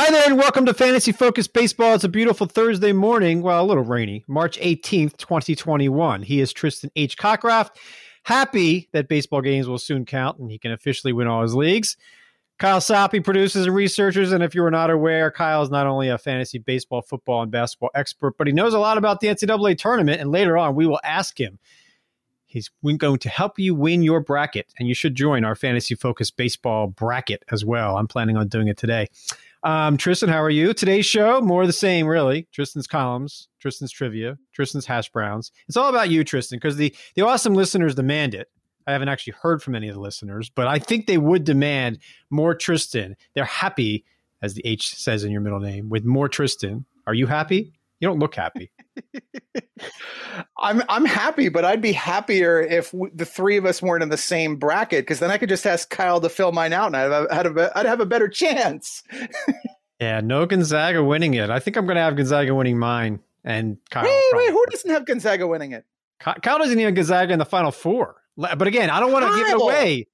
Hi there, and welcome to Fantasy Focus Baseball. It's a beautiful Thursday morning, well, a little rainy, March 18th, 2021. He is Tristan H. Cockcroft. Happy that baseball games will soon count and he can officially win all his leagues. Kyle Soppe produces and researchers, and if you were not aware, Kyle is not only a fantasy baseball, football, and basketball expert, but he knows a lot about the NCAA tournament. And later on, we will ask him. He's going to help you win your bracket, and you should join our fantasy focused baseball bracket as well. I'm planning on doing it today. Um, Tristan, how are you? Today's show, more the same, really. Tristan's columns, Tristan's trivia, Tristan's hash browns. It's all about you, Tristan, because the, the awesome listeners demand it. I haven't actually heard from any of the listeners, but I think they would demand more Tristan. They're happy, as the H says in your middle name, with more Tristan. Are you happy? You don't look happy. I'm I'm happy, but I'd be happier if w- the three of us weren't in the same bracket because then I could just ask Kyle to fill mine out, and I'd have, I'd have, a, I'd have a better chance. yeah, no Gonzaga winning it. I think I'm going to have Gonzaga winning mine, and Kyle. Wait, wait, who doesn't have Gonzaga winning it? Kyle doesn't even Gonzaga in the Final Four. But again, I don't want to give it away.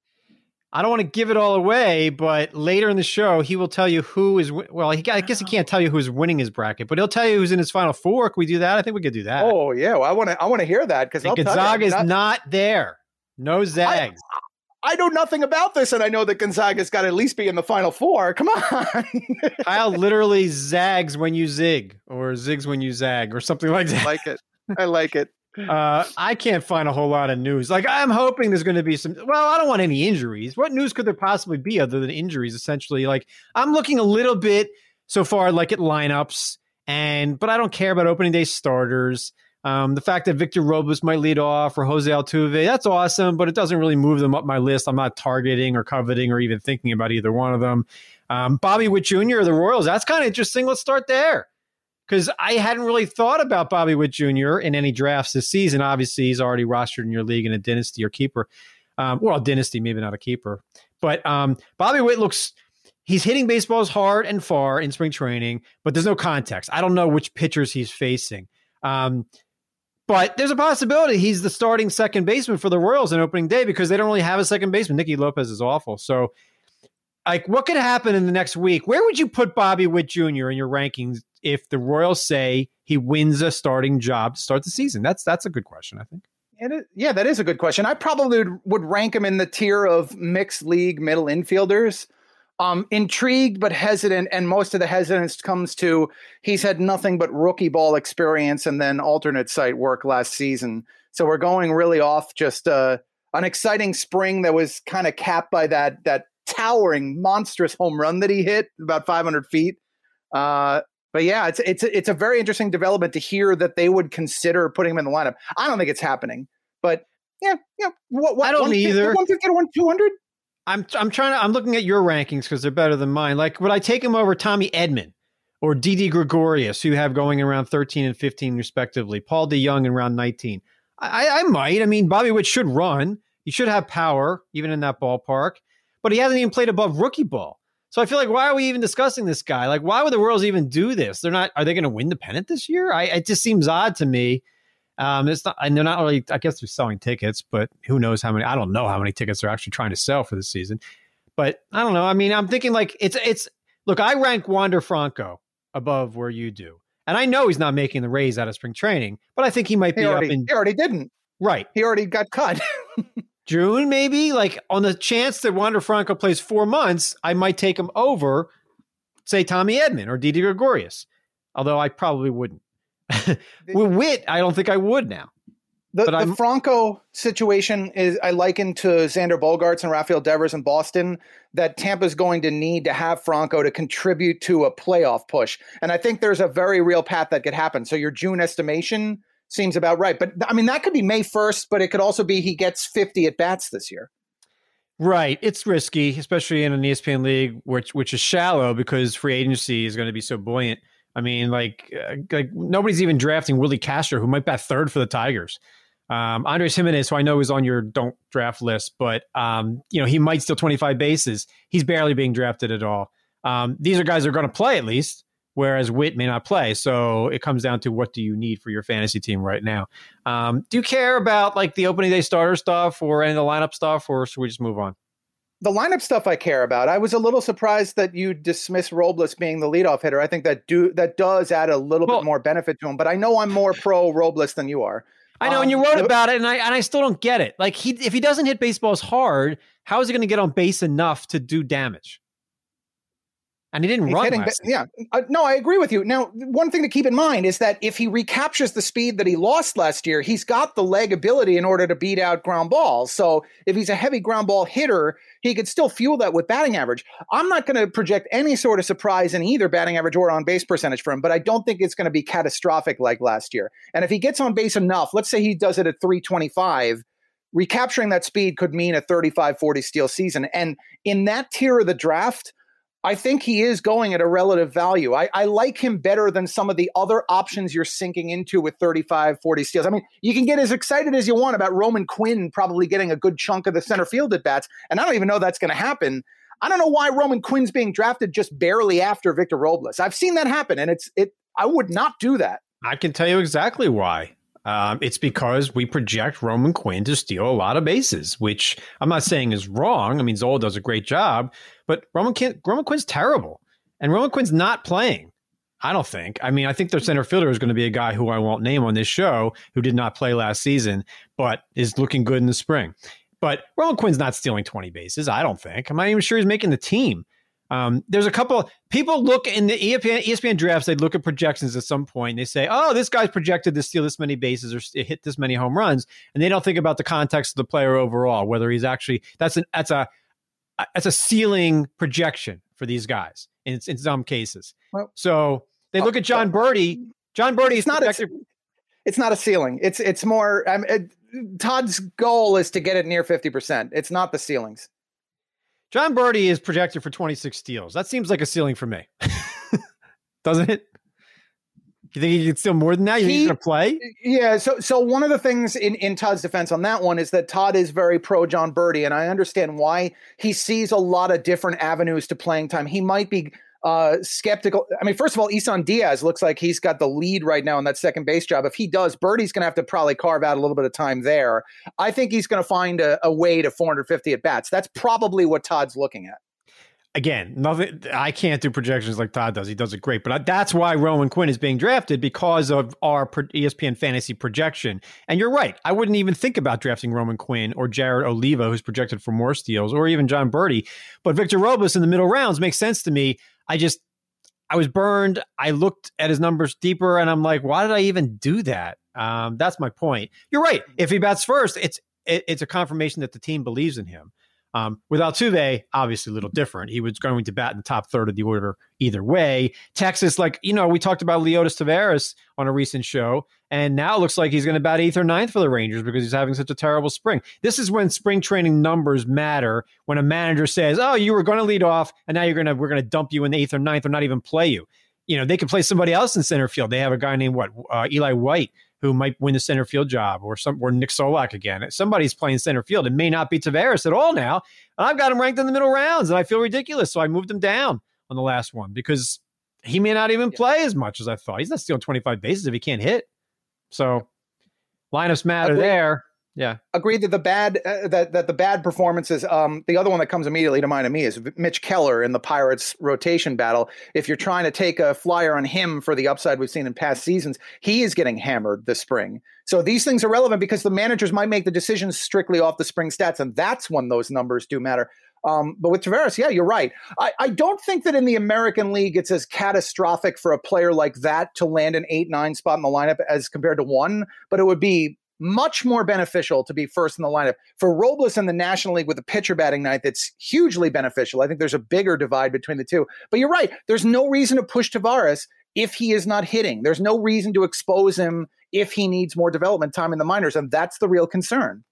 I don't want to give it all away, but later in the show, he will tell you who is. Well, he, I guess he can't tell you who's winning his bracket, but he'll tell you who's in his final four. Can we do that? I think we could do that. Oh yeah, well, I want to. I want to hear that because Gonzaga is not, not, there. No zags. I, I, know nothing about this, and I know that Gonzaga's got to at least be in the final four. Come on. Kyle literally zags when you zig, or zigs when you zag, or something like that. I like it. I like it. Uh, I can't find a whole lot of news. Like I'm hoping there's going to be some. Well, I don't want any injuries. What news could there possibly be other than injuries? Essentially, like I'm looking a little bit so far like at lineups, and but I don't care about opening day starters. Um, the fact that Victor Robles might lead off or Jose Altuve, that's awesome, but it doesn't really move them up my list. I'm not targeting or coveting or even thinking about either one of them. Um, Bobby Witt Jr. or the Royals, that's kind of interesting. Let's start there because I hadn't really thought about Bobby Witt Jr. in any drafts this season. Obviously, he's already rostered in your league in a dynasty or keeper. Um, well, dynasty, maybe not a keeper, but um, Bobby Witt looks. He's hitting baseballs hard and far in spring training, but there's no context. I don't know which pitchers he's facing. Um, but there's a possibility he's the starting second baseman for the Royals in opening day because they don't really have a second baseman. Nicky Lopez is awful. So like what could happen in the next week? Where would you put Bobby Witt Jr. in your rankings if the Royals say he wins a starting job to start the season? That's that's a good question, I think. yeah, that is a good question. I probably would, rank him in the tier of mixed league middle infielders. Um, intrigued but hesitant, and most of the hesitance comes to he's had nothing but rookie ball experience and then alternate site work last season. So we're going really off just uh, an exciting spring that was kind of capped by that that towering, monstrous home run that he hit about 500 feet. Uh, but yeah, it's it's it's a very interesting development to hear that they would consider putting him in the lineup. I don't think it's happening, but yeah, yeah. What, what, I don't either. One fifty to one two hundred. I'm I'm trying to I'm looking at your rankings because they're better than mine. Like, would I take him over Tommy Edman or Didi Gregorius, who have going around 13 and 15 respectively? Paul DeJong in round 19. I, I might. I mean, Bobby Witt should run. He should have power, even in that ballpark but he hasn't even played above rookie ball. So I feel like why are we even discussing this guy? Like, why would the Royals even do this? They're not. Are they going to win the pennant this year? I it just seems odd to me. Um, it's not, and they're not really. I guess they're selling tickets, but who knows how many? I don't know how many tickets they're actually trying to sell for the season. But I don't know. I mean, I'm thinking like it's it's. Look, I rank Wander Franco above where you do, and I know he's not making the Rays out of spring training, but I think he might he be already, up in. He already didn't. Right. He already got cut. June, maybe like on the chance that Wander Franco plays four months, I might take him over, say Tommy Edman or Didi Gregorius. Although I probably wouldn't. With Witt, I don't think I would now. The, the Franco situation is I liken to Xander Bogaerts and Rafael Devers in Boston that Tampa's going to need to have Franco to contribute to a playoff push. And I think there's a very real path that could happen. So your June estimation seems about right. But I mean, that could be May 1st, but it could also be he gets 50 at bats this year. Right. It's risky, especially in an ESPN league, which which is shallow because free agency is going to be so buoyant. I mean, like uh, like nobody's even drafting Willi Castro, who might bat third for the Tigers. Um, Andres Gimenez, who I know is on your don't draft list, but um, you know he might steal 25 bases. He's barely being drafted at all. Um, these are guys that are going to play at least whereas Witt may not play. So it comes down to what do you need for your fantasy team right now. Um, do you care about like the opening day starter stuff or any of the lineup stuff, or should we just move on? the lineup stuff I care about. I was a little surprised that you dismiss Robles being the leadoff hitter. I think that do that does add a little well, bit more benefit to him. But I know I'm more pro Robles than you are. I know, um, and you wrote about it, and I and I still don't get it. Like he, if he doesn't hit baseballs hard, how is he going to get on base enough to do damage? And he didn't He's run. Hitting, yeah, uh, no, I agree with you. Now, one thing to keep in mind is that if he recaptures the speed that he lost last year, he's got the leg ability in order to beat out ground balls. So if he's a heavy ground ball hitter, he could still fuel that with batting average. I'm not going to project any sort of surprise in either batting average or on base percentage for him, but I don't think it's going to be catastrophic like last year. And if he gets on base enough, let's say he does it at 325 recapturing that speed could mean a 35 40 steal season. And in that tier of the draft, I think he is going at a relative value. I, I, like him better than some of the other options you're sinking into with 35, 40 steals. I mean, you can get as excited as you want about Roman Quinn probably getting a good chunk of the center field at bats, and I don't even know that's going to happen. I don't know why Roman Quinn's being drafted just barely after Victor Robles. I've seen that happen, and it's it. I would not do that. I can tell you exactly why. Um, it's because we project Roman Quinn to steal a lot of bases, which I'm not saying is wrong. I mean, Zola does a great job, but Roman, Quinn, Roman Quinn's terrible. And Roman Quinn's not playing. I don't think. I mean, I think their center fielder is going to be a guy who I won't name on this show who did not play last season, but is looking good in the spring. But Roman Quinn's not stealing 20 bases. I don't think. I'm not even sure he's making the team. Um, there's a couple people look in the ESPN, ESPN drafts. They look at projections at some point. They say, "Oh, this guy's projected to steal this many bases or hit this many home runs," and they don't think about the context of the player overall. Whether he's actually that's an that's a that's a ceiling projection for these guys in in some cases. Well, so they look at Jon Berti. Jon Berti is not a, it's not a ceiling. It's it's more. it, Todd's goal is to get it near fifty percent. It's not the ceilings. Jon Berti is projected for 26 steals. That seems like a ceiling for me. Doesn't it? You think he can steal more than that? You he, think he's going to play? Yeah. So, so one of the things in, in Todd's defense on that one is that Todd is very pro Jon Berti, and I understand why he sees a lot of different avenues to playing time. He might be uh, skeptical. I mean, first of all, Isan Diaz looks like he's got the lead right now in that second base job. If he does, Berti's going to have to probably carve out a little bit of time there. I think he's going to find a, a way to 450 at bats. That's probably what Todd's looking at again, nothing. I can't do projections like Todd does. He does it great, but that's why Roman Quinn is being drafted because of our ESPN fantasy projection. And you're right. I wouldn't even think about drafting Roman Quinn or Jared Oliva, who's projected for more steals, or even Jon Berti. But Victor Robles in the middle rounds makes sense to me. I just, I was burned. I looked at his numbers deeper, and I'm like, why did I even do that? Um, that's my point. You're right. If he bats first, it's it, it's a confirmation that the team believes in him. Um, with Altuve, obviously a little different. He was going to bat in the top third of the order either way. Texas, like, you know, we talked about Leody Taveras on a recent show, and now it looks like he's going to bat eighth or ninth for the Rangers because he's having such a terrible spring. This is when spring training numbers matter. When a manager says, "Oh, you were going to lead off, and now you're going to we're going to dump you in the eighth or ninth, or not even play you." You know, they could play somebody else in center field. They have a guy named what uh, Eli White who might win the center field job, or some or Nick Solak again. Somebody's playing center field. It may not be Taveras at all now. And I've got him ranked in the middle rounds, and I feel ridiculous. So I moved him down on the last one because he may not even play as much as I thought. He's not stealing 25 bases if he can't hit. So lineups matter there. Yeah, agreed that the bad uh, that that the bad performances. Um, the other one that comes immediately to mind to me is Mitch Keller in the Pirates rotation battle. If you're trying to take a flyer on him for the upside we've seen in past seasons, he is getting hammered this spring. So these things are relevant because the managers might make the decisions strictly off the spring stats, and that's when those numbers do matter. Um, but with Taveras, yeah, you're right. I, I, don't think that in the American League it's as catastrophic for a player like that to land an eight nine spot in the lineup as compared to one, but it would be much more beneficial to be first in the lineup. For Robles in the National League with a pitcher batting ninth, it's hugely beneficial. I think there's a bigger divide between the two. But you're right. There's no reason to push Taveras if he is not hitting. There's no reason to expose him if he needs more development time in the minors. And that's the real concern.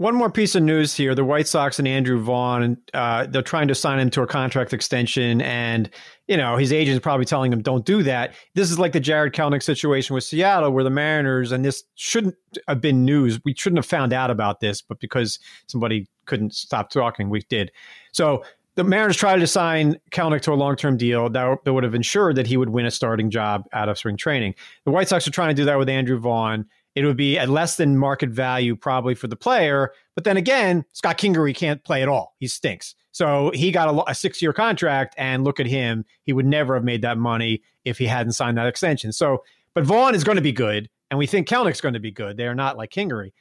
One more piece of news here: the White Sox and Andrew Vaughn, uh, they're trying to sign him to a contract extension, and you know his agent is probably telling him, "Don't do that." This is like the Jarred Kelenic situation with Seattle, where the Mariners, and this shouldn't have been news. We shouldn't have found out about this, but because somebody couldn't stop talking, we did. So the Mariners tried to sign Kelenic to a long-term deal that, would have ensured that he would win a starting job out of spring training. The White Sox are trying to do that with Andrew Vaughn, it would be at less than market value probably for the player. But then again, Scott Kingery can't play at all. He stinks. So he got a, a six year contract, and look at him. He would never have made that money if he hadn't signed that extension. So, but Vaughn is going to be good, and we think Kelenic's going to be good. They are not like Kingery.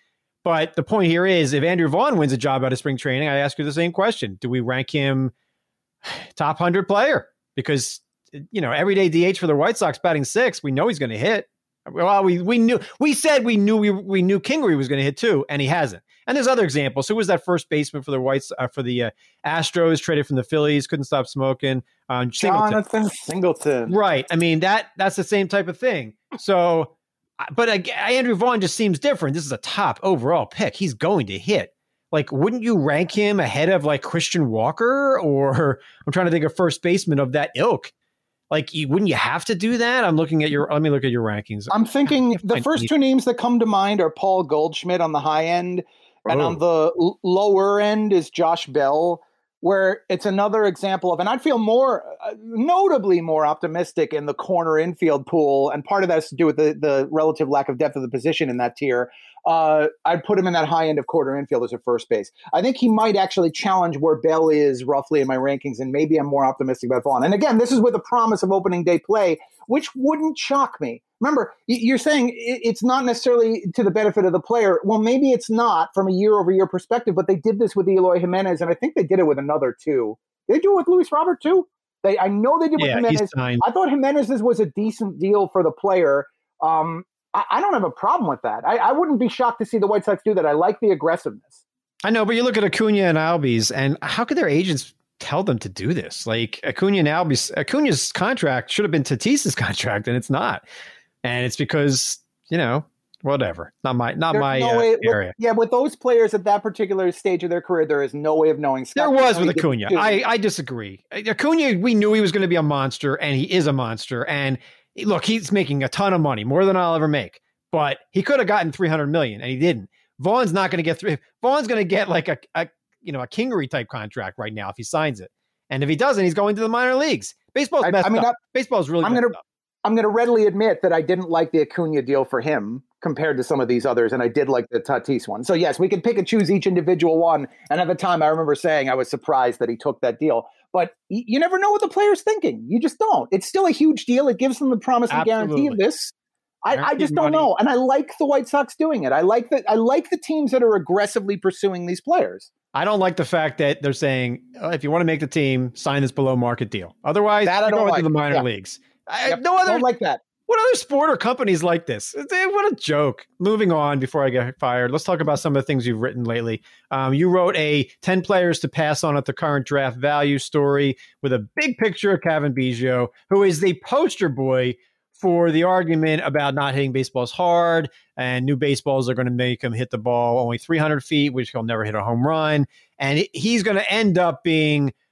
But the point here is if Andrew Vaughn wins a job out of spring training, I ask you the same question. Do we rank him top 100 player? Because, you know, everyday DH for the White Sox batting six, we know he's going to hit. Well, we we knew we said we knew we we knew Kingery was going to hit too, and he hasn't. And there's other examples. Who was that first baseman for the Whites uh, for the uh, Astros? Traded from the Phillies, couldn't stop smoking. Um, Singleton. Jonathan Singleton. Right. I mean that that's the same type of thing. So, but uh, Andrew Vaughn just seems different. This is a top overall pick. He's going to hit. Like, wouldn't you rank him ahead of like Christian Walker or I'm trying to think of first baseman of that ilk? Like, you, wouldn't you have to do that? I'm looking at your. Let me look at your rankings. I'm thinking the first two names that come to mind are Paul Goldschmidt on the high end, and oh. on the l- lower end is Josh Bell where it's another example of, and I'd feel more, uh, notably more optimistic in the corner infield pool. And part of that has to do with the, the relative lack of depth of the position in that tier. Uh, I'd put him in that high end of corner infield as a first base. I think he might actually challenge where Bell is roughly in my rankings, and maybe I'm more optimistic about Vaughn. And again, this is with a promise of opening day play, which wouldn't shock me remember you're saying it's not necessarily to the benefit of the player. Well maybe it's not from a year over year perspective but they did this with eloy jimenez and i think they did it with another too. Did they do it with luis robert too. They i know they did yeah, with jimenez. i thought jimenez's was a decent deal for the player. Um, I, I, don't have a problem with that. I, I wouldn't be shocked to see the white sox do that. I like the aggressiveness. I know but you look at acuna and albies and how could their agents tell them to do this. Like Acuna and Albies, Acuna's contract should have been Tatis's contract, and it's not and it's because you know whatever. Not my not There's my no uh, way, area. with, yeah with those players at that particular stage of their career there is no way of knowing Scott there was with acuna. I i disagree. Acuna we knew he was going to be a monster and he is a monster and look he's making a ton of money more than i'll ever make. But he could have gotten 300 million and he didn't. Vaughn's not going to get three vaughn's going to get like a, a you know a kingery type contract right now if he signs it. And if he doesn't he's going to the minor leagues. Baseball's messed I mean, up. baseball's really i'm going to I'm going to readily admit that I didn't like the Acuna deal for him compared to some of these others, and I did like the Tatis one. So yes, we could pick and choose each individual one. And at the time, I remember saying I was surprised that he took that deal. But you never know what the player's thinking. You just don't. It's still a huge deal. It gives them the promise and guarantee of this. I, I, just don't money. know, and I like the White Sox doing it. I like that. I like the teams that are aggressively pursuing these players. I don't like the fact that they're saying oh, if you want to make the team, sign this below market deal. Otherwise, that I don't like. to the minor yeah. leagues. I, yep. No other don't like that. What other sport or companies like this? What a joke. Moving on before I get fired, let's talk about some of the things you've written lately. Um, you wrote a 10 players to pass on at the current draft value story with a big picture of Cavan Biggio, who is the poster boy for the argument about not hitting baseballs hard and new baseballs are going to make him hit the ball only 300 feet, which he'll never hit a home run. And he's going to end up being –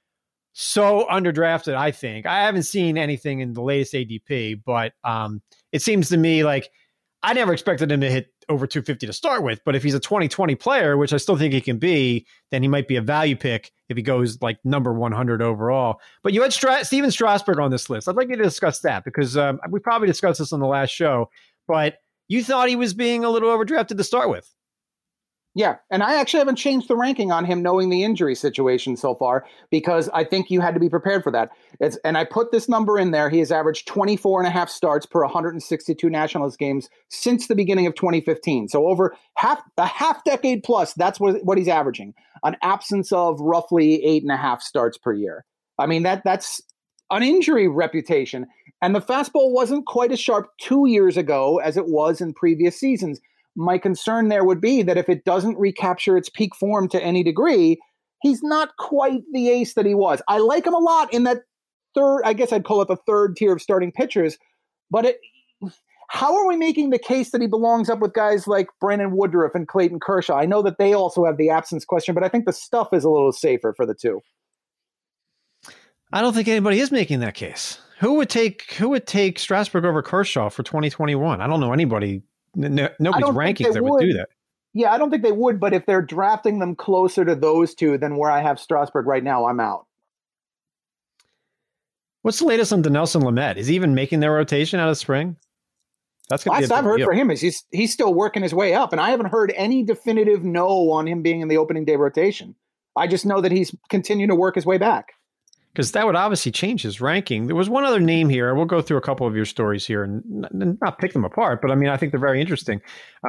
so underdrafted. I think I haven't seen anything in the latest ADP, but um, it seems to me like I never expected him to hit over 250 to start with. But if he's a 2020 player, which I still think he can be, then he might be a value pick if he goes like number 100 overall. But you had Stra- Stephen Strasburg on this list. I'd like you to discuss that because um, we probably discussed this on the last show, but you thought he was being a little overdrafted to start with. Yeah, and I actually haven't changed the ranking on him knowing the injury situation so far because I think you had to be prepared for that. It's, and I put this number in there. He has averaged 24 and a half starts per 162 Nationals games since the beginning of 2015. So over half a half decade plus, that's what, what he's averaging. An absence of roughly eight and a half starts per year. I mean, that that's an injury reputation. And the fastball wasn't quite as sharp two years ago as it was in previous seasons my concern there would be that if it doesn't recapture its peak form to any degree, he's not quite the ace that he was. I like him a lot in that third, I guess I'd call it the third tier of starting pitchers, but it, how are we making the case that he belongs up with guys like Brandon Woodruff and Clayton Kershaw? I know that they also have the absence question, but I think the stuff is a little safer for the two. I don't think anybody is making that case. Who would take who would take Strasburg over Kershaw for 2021? I don't know anybody no, nobody's rankings that would. would do that. Yeah, I don't think they would, but if they're drafting them closer to those two than where I have Strasburg right now, I'm out. What's the latest on Dinelson Lamet? Is he even making their rotation out of spring? That's gonna last I've heard deal. for him is he's he's still working his way up, and I haven't heard any definitive no on him being in the opening day rotation. I just know that he's continuing to work his way back because that would obviously change his ranking. There was one other name here. We'll go through a couple of your stories here and not pick them apart, but I mean, I think they're very interesting.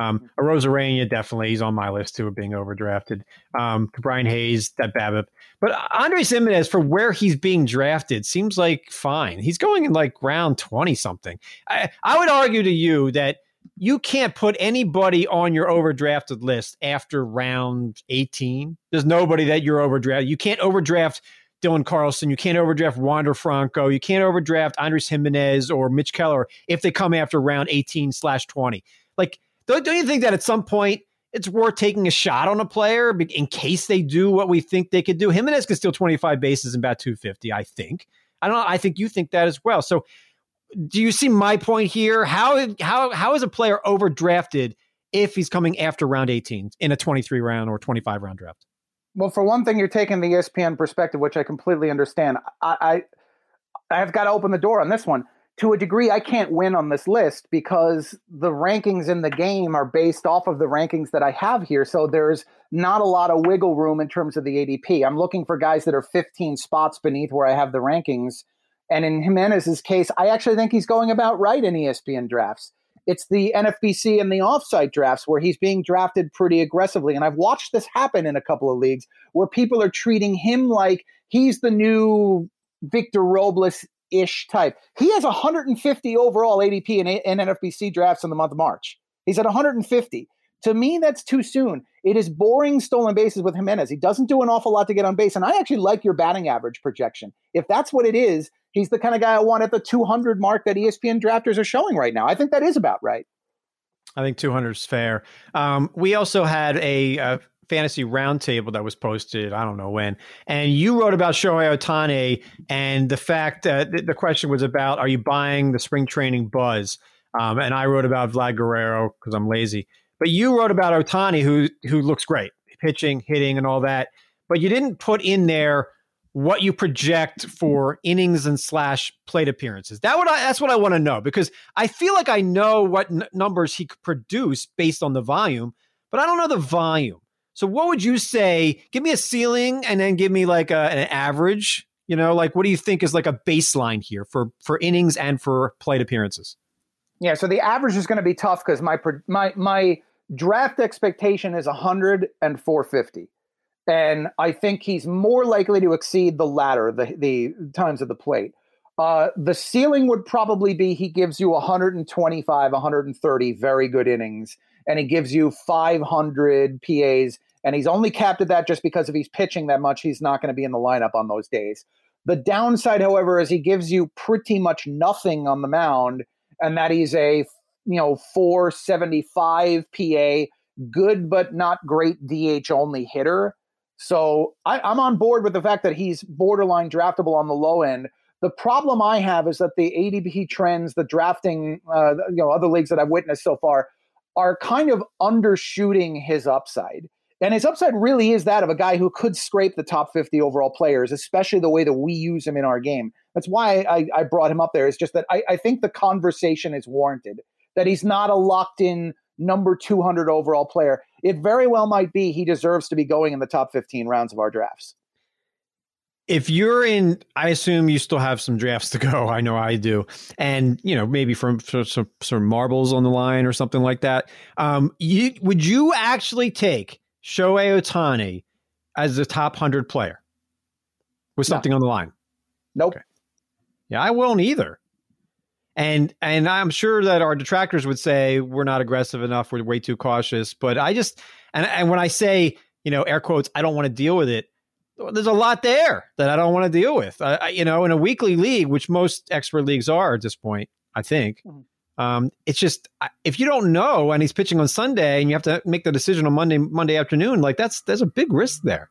Um, Arozarena, definitely, he's on my list too of being overdrafted. Um, Brian Hayes, that BABIP. But Andres Gimenez, for where he's being drafted, seems like fine. He's going in like round 20 something. I, I would argue to you that you can't put anybody on your overdrafted list after round 18. There's nobody that you're overdrafted. You can't overdraft Dylan Carlson. You can't overdraft Wander Franco. You can't overdraft Andres Gimenez or Mitch Keller if they come after round 18 slash 20. Like, don't, don't you think that at some point it's worth taking a shot on a player in case they do what we think they could do? Gimenez could steal 25 bases in about 250, I think. I don't know. I think you think that as well. So, do you see my point here? How how how is a player overdrafted if he's coming after round 18 in a 23 round or 25 round draft? Well, for one thing, you're taking the ESPN perspective, which I completely understand. I, I I've got to open the door on this one. To a degree, I can't win on this list because the rankings in the game are based off of the rankings that I have here. So there's not a lot of wiggle room in terms of the ADP. I'm looking for guys that are 15 spots beneath where I have the rankings. And in Gimenez's case, I actually think he's going about right in ESPN drafts. It's the NFBC and the offsite drafts where he's being drafted pretty aggressively. And I've watched this happen in a couple of leagues where people are treating him like he's the new Victor Robles ish type. He has 150 overall ADP in, in NFBC drafts in the month of March. He's at 150. To me, that's too soon. It is boring stolen bases with Gimenez. He doesn't do an awful lot to get on base. And I actually like your batting average projection. If that's what it is, he's the kind of guy I want at the 200 mark that ESPN drafters are showing right now. I think that is about right. I think 200 is fair. Um, we also had a, a fantasy roundtable that was posted. I don't know when, and you wrote about Shohei Ohtani and the fact that the question was about: Are you buying the spring training buzz? Um, and I wrote about Vlad Guerrero because I'm lazy. But you wrote about Ohtani, who who looks great, pitching, hitting, and all that. But you didn't put in there what you project for innings and slash plate appearances. That what I, that's what I want to know because I feel like I know what n- numbers he could produce based on the volume, but I don't know the volume. So what would you say? Give me a ceiling and then give me like a, an average. You know, like what do you think is like a baseline here for for innings and for plate appearances? Yeah, so the average is going to be tough because my my my draft expectation is 100 and 450 and I think he's more likely to exceed the latter, the the times of the plate. Uh, the ceiling would probably be he gives you 125, 130 very good innings, and he gives you 500 PAs, and he's only capped at that just because if he's pitching that much, he's not going to be in the lineup on those days. The downside, however, is he gives you pretty much nothing on the mound, and that he's a you know 475 PA, good but not great DH only hitter. So I, I'm on board with the fact that he's borderline draftable on the low end. The problem I have is that the ADP trends, the drafting, uh, you know, other leagues that I've witnessed so far are kind of undershooting his upside. And his upside really is that of a guy who could scrape the top 50 overall players, especially the way that we use him in our game. That's why I, I brought him up there. It's just that I, I think the conversation is warranted, that he's not a locked in number 200 overall player. It very well might be he deserves to be going in the top 15 rounds of our drafts. If you're in, I assume you still have some drafts to go. I know I do, and you know maybe from some some marbles on the line or something like that. Um, you would you actually take Shohei Ohtani as the top hundred player with something no. on the line? Nope. Okay. Yeah, I won't either. And and I'm sure that our detractors would say we're not aggressive enough, we're way too cautious. But I just and and when I say you know air quotes, I don't want to deal with it. There's a lot there that I don't want to deal with. I, I, you know, in a weekly league, which most expert leagues are at this point, I think. Mm-hmm. Um, it's just if you don't know and he's pitching on Sunday and you have to make the decision on Monday Monday afternoon, like that's there's a big risk there.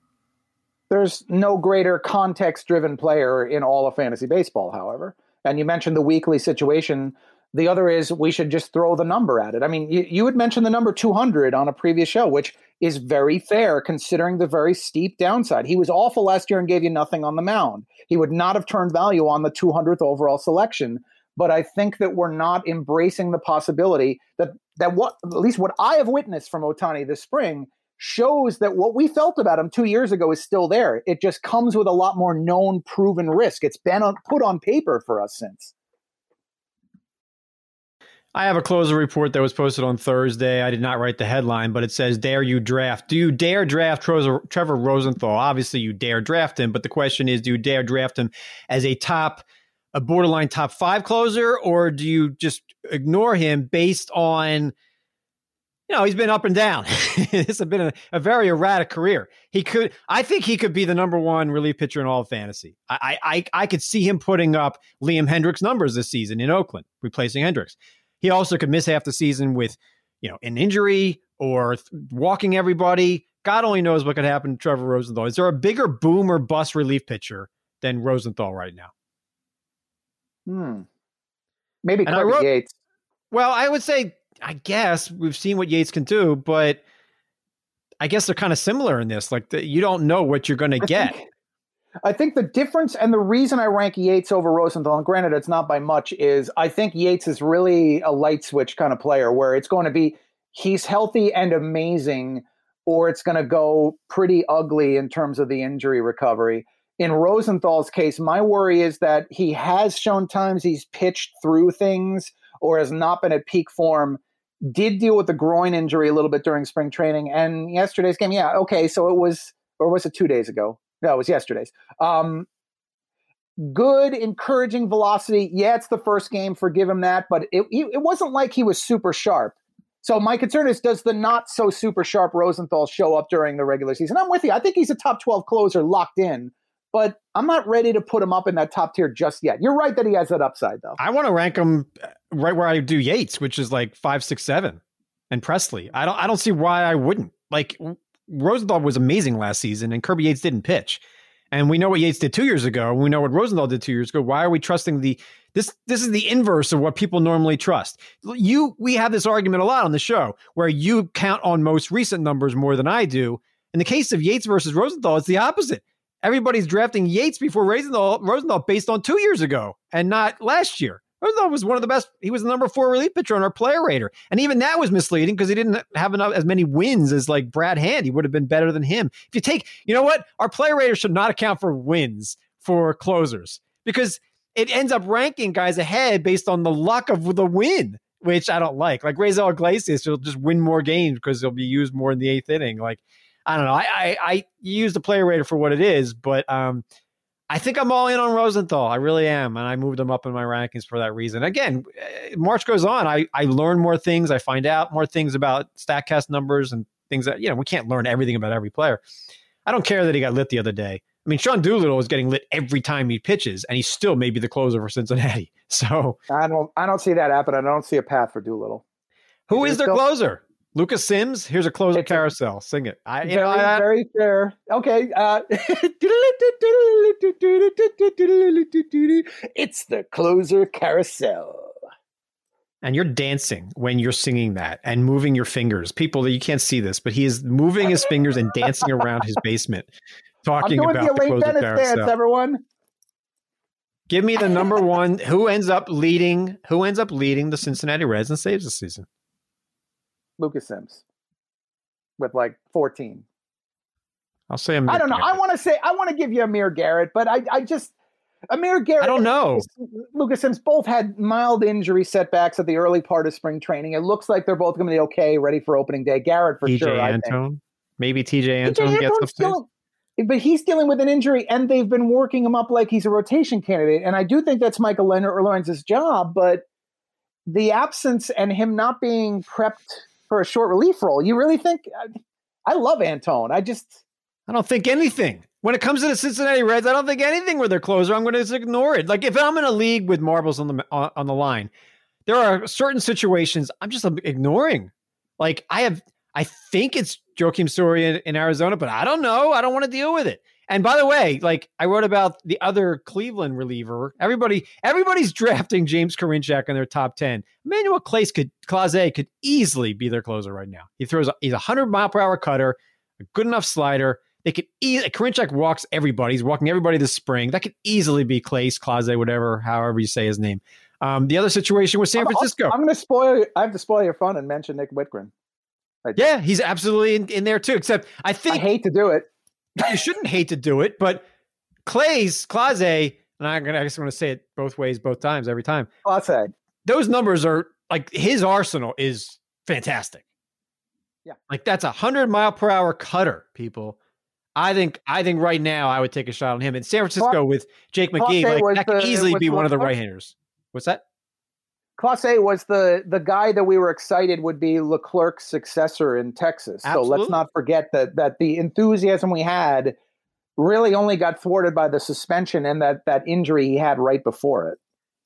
There's no greater context driven player in all of fantasy baseball, however. And you mentioned the weekly situation. The other is we should just throw the number at it. I mean, you, you had mentioned the number 200 on a previous show, which is very fair considering the very steep downside. He was awful last year and gave you nothing on the mound. He would not have turned value on the 200th overall selection. but I think that we're not embracing the possibility that that what at least what I have witnessed from Ohtani this spring shows that what we felt about him two years ago is still there. It just comes with a lot more known, proven risk. It's been on, put on paper for us since. I have a closer report that was posted on Thursday. I did not write the headline, but it says, Dare you draft? Do you dare draft Trevor Rosenthal? Obviously, you dare draft him, but the question is, do you dare draft him as a top, a borderline top five closer, or do you just ignore him based on, you know, he's been up and down. it's been a, a, very erratic career. He could, I think he could be the number one relief pitcher in all of fantasy. I, I, I could see him putting up Liam Hendriks numbers this season in Oakland, replacing Hendriks. He also could miss half the season with, you know, an injury or th- walking everybody. God only knows what could happen to Trevor Rosenthal. Is there a bigger boom or bust relief pitcher than Rosenthal right now? Hmm. Maybe Kirby wrote, Yates. Well, I would say, I guess we've seen what Yates can do, but I guess they're kind of similar in this. Like the, you don't know what you're going to get. Think, I think the difference and the reason I rank Yates over Rosenthal, and granted it's not by much, is I think Yates is really a light switch kind of player where it's going to be he's healthy and amazing, or it's going to go pretty ugly in terms of the injury recovery. In Rosenthal's case, my worry is that he has shown times he's pitched through things or has not been at peak form. Did deal with the groin injury a little bit during spring training, and yesterday's game, yeah, okay, so it was, or was it two days ago? No, it was yesterday's. Um, good, encouraging velocity. Yeah, it's the first game. Forgive him that, but it it wasn't like he was super sharp. So my concern is, does the not so super sharp Rosenthal show up during the regular season? I'm with you. I think he's a top 12 closer locked in, but I'm not ready to put him up in that top tier just yet. You're right that he has that upside, though. I want to rank him uh, right where I do Yates, which is like five, six, seven, and Pressly. I don't, I don't see why I wouldn't. Like Rosenthal was amazing last season, and Kirby Yates didn't pitch. And we know what Yates did two years ago. And we know what Rosenthal did two years ago. Why are we trusting the this? This is the inverse of what people normally trust. You, we have this argument a lot on the show where you count on most recent numbers more than I do. In the case of Yates versus Rosenthal, it's the opposite. Everybody's drafting Yates before Rosenthal, Rosenthal based on two years ago and not last year. Rosenthal was one of the best. He was the number four relief pitcher on our player rater, and even that was misleading because he didn't have enough as many wins as like Brad Hand. He would have been better than him. If you take, you know what, our player rater should not account for wins for closers because it ends up ranking guys ahead based on the luck of the win, which I don't like. Like Raisel Iglesias, he'll just win more games because he'll be used more in the eighth inning. Like I don't know. I I, I use the player rater for what it is, but um I think I'm all in on Rosenthal. I really am. And I moved him up in my rankings for that reason. Again, eh, March goes on. I, I learn more things. I find out more things about StatCast numbers and things that, you know, we can't learn everything about every player. I don't care that he got lit the other day. I mean, Sean Doolittle is getting lit every time he pitches, and he's still maybe the closer for Cincinnati. So I don't I don't see that happen. I don't see a path for Doolittle. Who is, is their still- closer? Lucas Sims, here's a closer it's carousel. Sing it. I, very, know, I, very fair. Okay. Uh, it's the closer carousel. And you're dancing when you're singing that and moving your fingers. People that you can't see this, but he is moving his fingers and dancing around his basement, talking about the, the closer carousel. Dance, everyone. Give me the number one. Who ends up leading? Who ends up leading the Cincinnati Reds and saves the season? Lucas Sims with like 14. I'll say Amir I don't know. Garrett. I want to say I want to give you Amir Garrett, but I I just Amir Garrett. I don't know. Lucas Sims both had mild injury setbacks at the early part of spring training. It looks like they're both going to be okay, ready for opening day. Garrett for TJ sure. Antone. Maybe Tejay Antone gets the dealing, but he's dealing with an injury, and they've been working him up like he's a rotation candidate. And I do think that's Michael Leonard or Lawrence's job, but the absence and him not being prepped for a short relief role. You really think? I love Antone. I just. I don't think anything. When it comes to the Cincinnati Reds, I don't think anything with their closer. I'm going to just ignore it. Like if I'm in a league with marbles on the on, on the line, there are certain situations I'm just ignoring. Like I have, I think it's Joakim Soria in, in Arizona, but I don't know. I don't want to deal with it. And by the way, like I wrote about the other Cleveland reliever. Everybody, everybody's drafting James Karinchak in their top ten. Emmanuel Clase could Clase could easily be their closer right now. He throws. A, he's a hundred mile per hour cutter, a good enough slider. They could easily Karinchak walks everybody. He's walking everybody this spring. That could easily be Clase, Clase, whatever, however you say his name. Um, the other situation was San Francisco. I'm, I'm going to spoil. I have to spoil your fun and mention Nick Wittgren. Yeah, he's absolutely in, in, there too. Except I think I hate to do it. You shouldn't hate to do it, but Clay's Clase, and I'm gonna I guess I'm gonna say it both ways, both times, every time. Clase. Those numbers are like his arsenal is fantastic. Yeah. Like that's a hundred mile per hour cutter, people. I think I think right now I would take a shot on him in San Francisco with Jake McGee. Like that could easily be one of the right handers. What's that? Clase was the the guy that we were excited would be Leclerc's successor in Texas. Absolutely. So let's not forget that that the enthusiasm we had really only got thwarted by the suspension and that that injury he had right before it.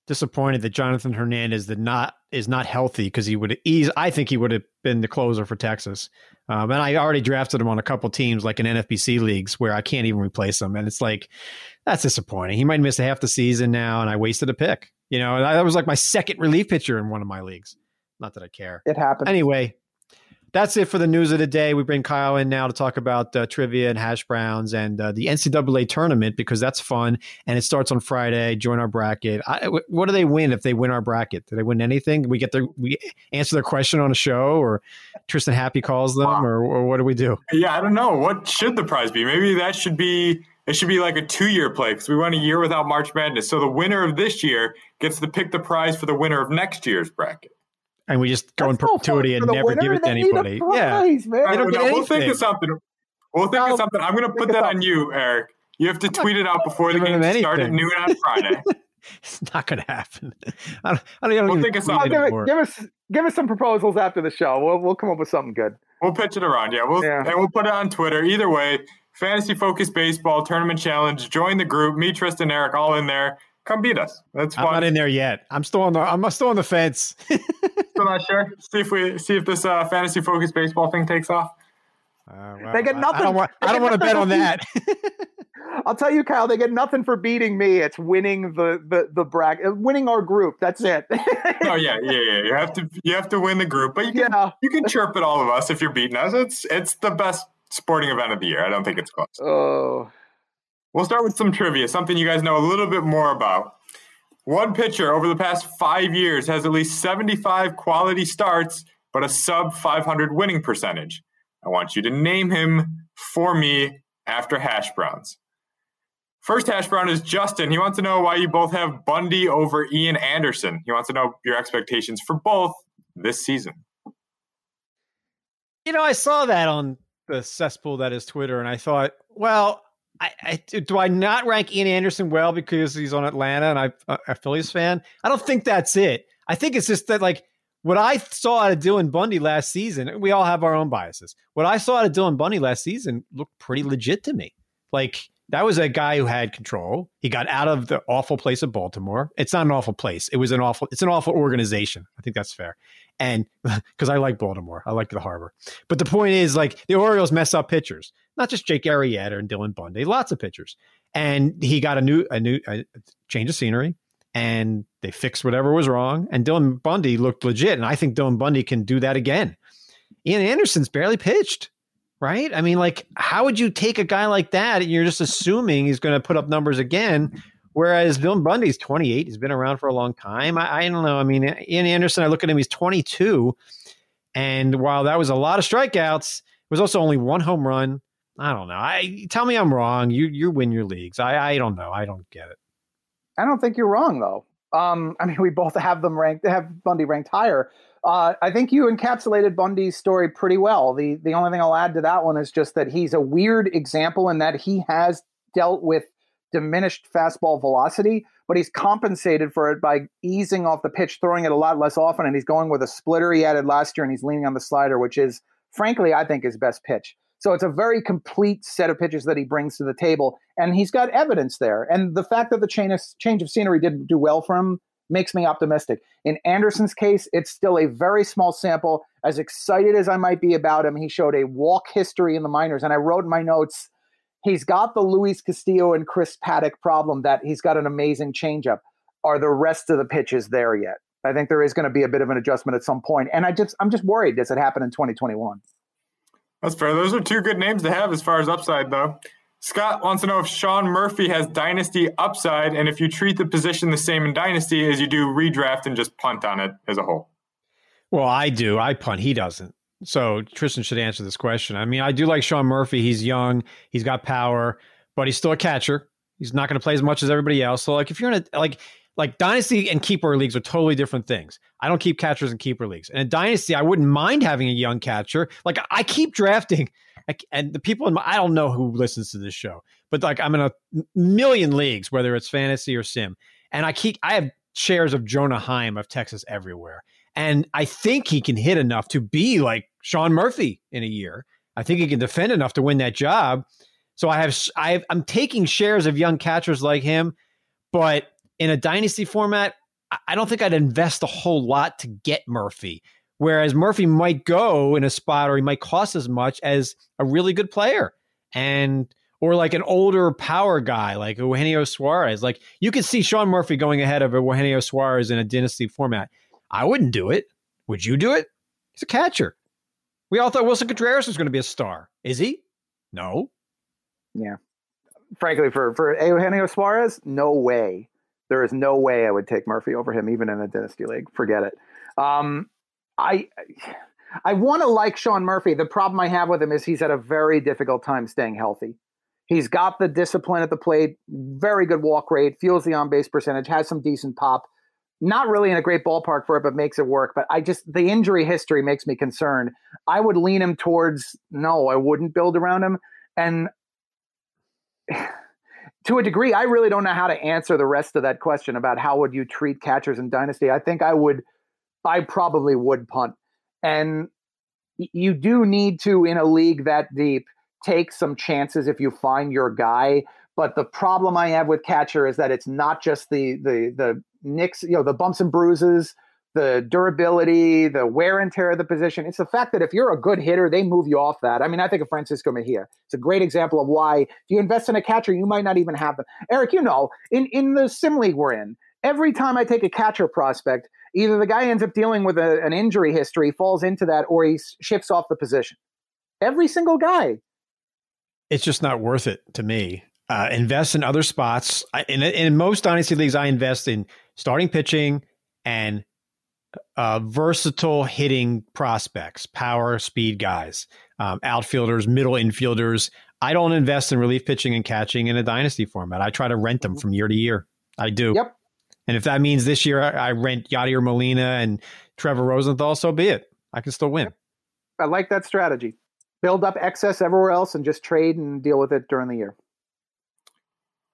Disappointed that Jonathan Hernandez did not is not healthy because he would ease. I think he would have been the closer for Texas. Um, and I already drafted him on a couple teams like in NFBC leagues where I can't even replace him, and it's like that's disappointing. He might miss half the season now, and I wasted a pick. You know, that was like my second relief pitcher in one of my leagues. Not that I care. It happened. Anyway, that's it for the news of the day. We bring Kyle in now to talk about uh, trivia and hash browns and uh, the NCAA tournament because that's fun and it starts on Friday. Join our bracket. I, what do they win if they win our bracket? Do they win anything? We get their we answer their question on a show, or Tristan Happy calls them, wow. or, or what do we do? Yeah, I don't know. What should the prize be? Maybe that should be it should be like a two year play because we went a year without March Madness. So the winner of this year gets to pick the prize for the winner of next year's bracket. And we just go That's in perpetuity and never winner. give it to anybody. Prize, yeah, man. we'll think of something. We'll think no, of something. I'm going to put that on you, Eric. You have to tweet it out before the game starts at noon on Friday. it's not going to happen. I don't, I don't, we'll think of something. Give, it, give, us give us some proposals after the show. We'll we'll come up with something good. We'll pitch it around. Yeah, we'll yeah. and we'll put it on Twitter. Either way, Fantasy Focus Baseball Tournament Challenge. Join the group. Me, Tristan, Eric, all in there. Come beat us. That's fun. I'm not in there yet. I'm still on the. I'm still on the fence. still not sure. See if we see if this uh, Fantasy focused Baseball thing takes off. Uh, well, they get nothing. I don't want. I don't want to bet on that. I'll tell you, Kyle. They get nothing for beating me. It's winning the the the bracket, uh, winning our group. That's it. oh yeah, yeah, yeah. You have to you have to win the group, but you can yeah. you can chirp at all of us if you're beating us. It's it's the best sporting event of the year. I don't think it's close. Oh. We'll start with some trivia, something you guys know a little bit more about. One pitcher over the past five years has at least 75 quality starts, but a sub 500 winning percentage. I want you to name him for me after hash browns. First hash brown is Justin. He wants to know why you both have Bundy over Ian Anderson. He wants to know your expectations for both this season. You know, I saw that on the cesspool that is Twitter, and I thought, well, I, I, do I not rank Ian Anderson well because he's on Atlanta and I'm uh, a Phillies fan? I don't think that's it. I think it's just that like what I saw out of Dylan Bundy last season. We all have our own biases. What I saw out of Dylan Bundy last season looked pretty legit to me. Like that was a guy who had control. He got out of the awful place of Baltimore. It's not an awful place. It was an awful. It's an awful organization. I think that's fair. And because I like Baltimore, I like the harbor. But the point is, like the Orioles mess up pitchers, not just Jake Arrieta and Dylan Bundy, lots of pitchers. And he got a new a new a change of scenery, and they fixed whatever was wrong. And Dylan Bundy looked legit, and I think Dylan Bundy can do that again. Ian Anderson's barely pitched right? I mean, like, how would you take a guy like that and you're just assuming he's going to put up numbers again? Whereas Bill Bundy's 28, he's been around for a long time. I, I, don't know. I mean, Ian Anderson, I look at him, he's 22. And while that was a lot of strikeouts, it was also only one home run. I don't know. I tell me I'm wrong. You you win your leagues. I I don't know. I don't get it. I don't think you're wrong though. Um, I mean, we both have them ranked, have Bundy ranked higher. Uh, I think you encapsulated Bundy's story pretty well. The the only thing I'll add to that one is just that he's a weird example in that he has dealt with diminished fastball velocity, but he's compensated for it by easing off the pitch, throwing it a lot less often, and he's going with a splitter he added last year, and he's leaning on the slider, which is frankly I think his best pitch. So it's a very complete set of pitches that he brings to the table, and he's got evidence there. And the fact that the chain of, change of scenery didn't do well for him makes me optimistic. In Anderson's case, it's still a very small sample. As excited as I might be about him, he showed a walk history in the minors. And I wrote in my notes, he's got the Luis Castillo and Chris Paddack problem that he's got an amazing changeup. Are the rest of the pitches there yet? I think there is going to be a bit of an adjustment at some point. And I just I'm just worried does it happen in 2021? That's fair. Those are two good names to have as far as upside though. Scott wants to know if Sean Murphy has dynasty upside and if you treat the position the same in dynasty as you do redraft and just punt on it as a whole. Well, I do. I punt. He doesn't. So Tristan should answer this question. I mean, I do like Sean Murphy. He's young. He's got power, but he's still a catcher. He's not going to play as much as everybody else. So, like, if you're in a like like dynasty and keeper leagues are totally different things. I don't keep catchers in keeper leagues. And in dynasty, I wouldn't mind having a young catcher. Like I keep drafting, and the people in my I don't know who listens to this show, but like I'm in a million leagues, whether it's fantasy or sim, and I keep I have shares of Jonah Heim of Texas everywhere, and I think he can hit enough to be like Sean Murphy in a year. I think he can defend enough to win that job. So I have I have, I'm taking shares of young catchers like him, but in a dynasty format, I don't think I'd invest a whole lot to get Murphy. Whereas Murphy might go in a spot or he might cost as much as a really good player. And or like an older power guy like Eugenio Suarez. Like you could see Sean Murphy going ahead of Eugenio Suarez in a dynasty format. I wouldn't do it. Would you do it? He's a catcher. We all thought Willson Contreras was going to be a star. Is he? No. Yeah. Frankly, for for Eugenio Suarez, no way. There is no way I would take Murphy over him, even in a dynasty league. Forget it. Um, I I want to like Sean Murphy. The problem I have with him is he's had a very difficult time staying healthy. He's got the discipline at the plate, very good walk rate, feels the on base percentage, has some decent pop. Not really in a great ballpark for it, but makes it work. But I just, the injury history makes me concerned. I would lean him towards no, I wouldn't build around him. And to a degree, I really don't know how to answer the rest of that question about how would you treat catchers in dynasty. I think I would, I probably would punt. And you do need to, in a league that deep, take some chances if you find your guy. But the problem I have with catcher is that it's not just the the the nicks, you know, the bumps and bruises the durability, the wear and tear of the position. It's the fact that if you're a good hitter, they move you off that. I mean, I think of Francisco Mejia. It's a great example of why if you invest in a catcher, you might not even have them. Eric, you know, in, in the sim league we're in, every time I take a catcher prospect, either the guy ends up dealing with a, an injury history, falls into that, or he shifts off the position. Every single guy. It's just not worth it to me. Uh, invest in other spots. I, in, in most dynasty leagues, I invest in starting pitching and uh, versatile hitting prospects, power, speed guys, um, outfielders, middle infielders. I don't invest in relief pitching and catching in a dynasty format. I try to rent them from year to year. I do. Yep. And if that means this year I, I rent Yadier Molina and Trevor Rosenthal, so be it. I can still win. I like that strategy. Build up excess everywhere else and just trade and deal with it during the year.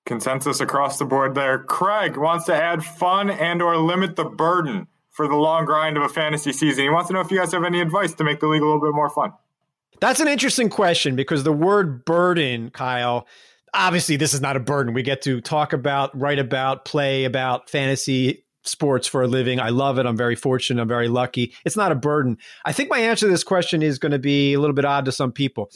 Consensus across the board there. Craig wants to add fun and or limit the burden for the long grind of a fantasy season. He wants to know if you guys have any advice to make the league a little bit more fun. That's an interesting question because the word burden, Kyle, obviously this is not a burden. We get to talk about, write about, play about fantasy sports for a living. I love it. I'm very fortunate. I'm very lucky. It's not a burden. I think my answer to this question is going to be a little bit odd to some people.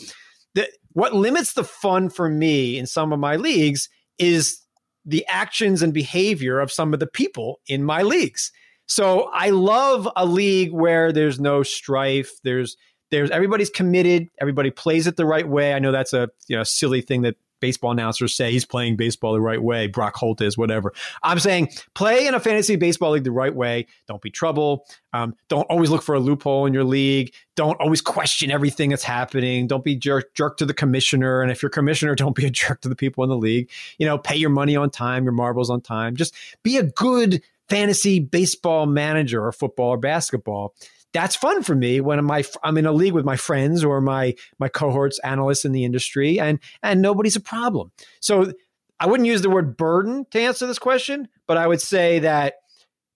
The, what limits the fun for me in some of my leagues is the actions and behavior of some of the people in my leagues. So I love a league where there's no strife. There's there's everybody's committed. Everybody plays it the right way. I know that's a you know silly thing that baseball announcers say he's playing baseball the right way. Brock Holt is whatever. I'm saying play in a fantasy baseball league the right way. Don't be trouble. Um, don't always look for a loophole in your league. Don't always question everything that's happening. Don't be jerk jerk to the commissioner. And if you're commissioner, don't be a jerk to the people in the league. You know, pay your money on time, your marbles on time. Just be a good fantasy baseball manager or football or basketball that's fun for me when my I'm in a league with my friends or my my cohorts analysts in the industry and and nobody's a problem. So I wouldn't use the word burden to answer this question, but I would say that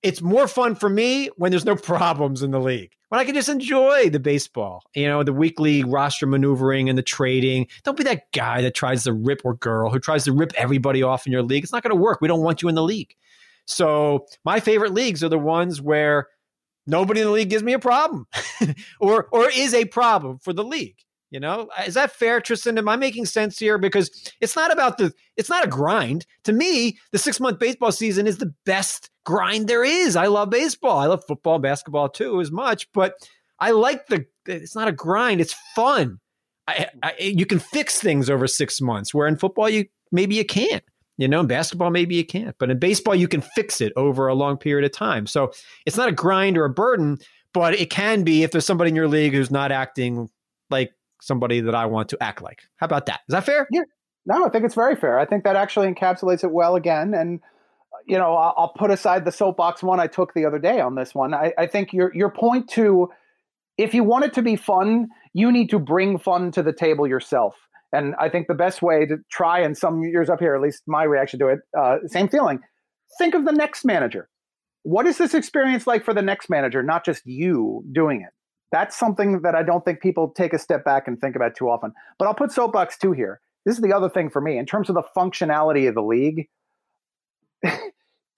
it's more fun for me when there's no problems in the league. When I can just enjoy the baseball, you know, the weekly roster maneuvering and the trading. Don't be that guy that tries to rip or girl who tries to rip everybody off in your league. It's not going to work. We don't want you in the league. So my favorite leagues are the ones where nobody in the league gives me a problem or or is a problem for the league. You know, is that fair, Tristan? Am I making sense here? Because it's not about the, it's not a grind. To me, the six month baseball season is the best grind there is. I love baseball. I love football, basketball too, as much, but I like the, it's not a grind. It's fun. I, I, you can fix things over six months. Where in football, you maybe you can't. You know, in basketball, maybe you can't, but in baseball, you can fix it over a long period of time. So it's not a grind or a burden, but it can be if there's somebody in your league who's not acting like somebody that I want to act like. How about that? Is that fair? Yeah. No, I think it's very fair. I think that actually encapsulates it well again. And you know, I'll, put aside the soapbox one I took the other day on this one. I, I think your your point to if you want it to be fun, you need to bring fun to the table yourself. And I think the best way to try, and some years up here, at least my reaction to it, uh, same feeling. Think of the next manager. What is this experience like for the next manager, not just you doing it? That's something that I don't think people take a step back and think about too often. But I'll put soapbox two here. This is the other thing for me in terms of the functionality of the league.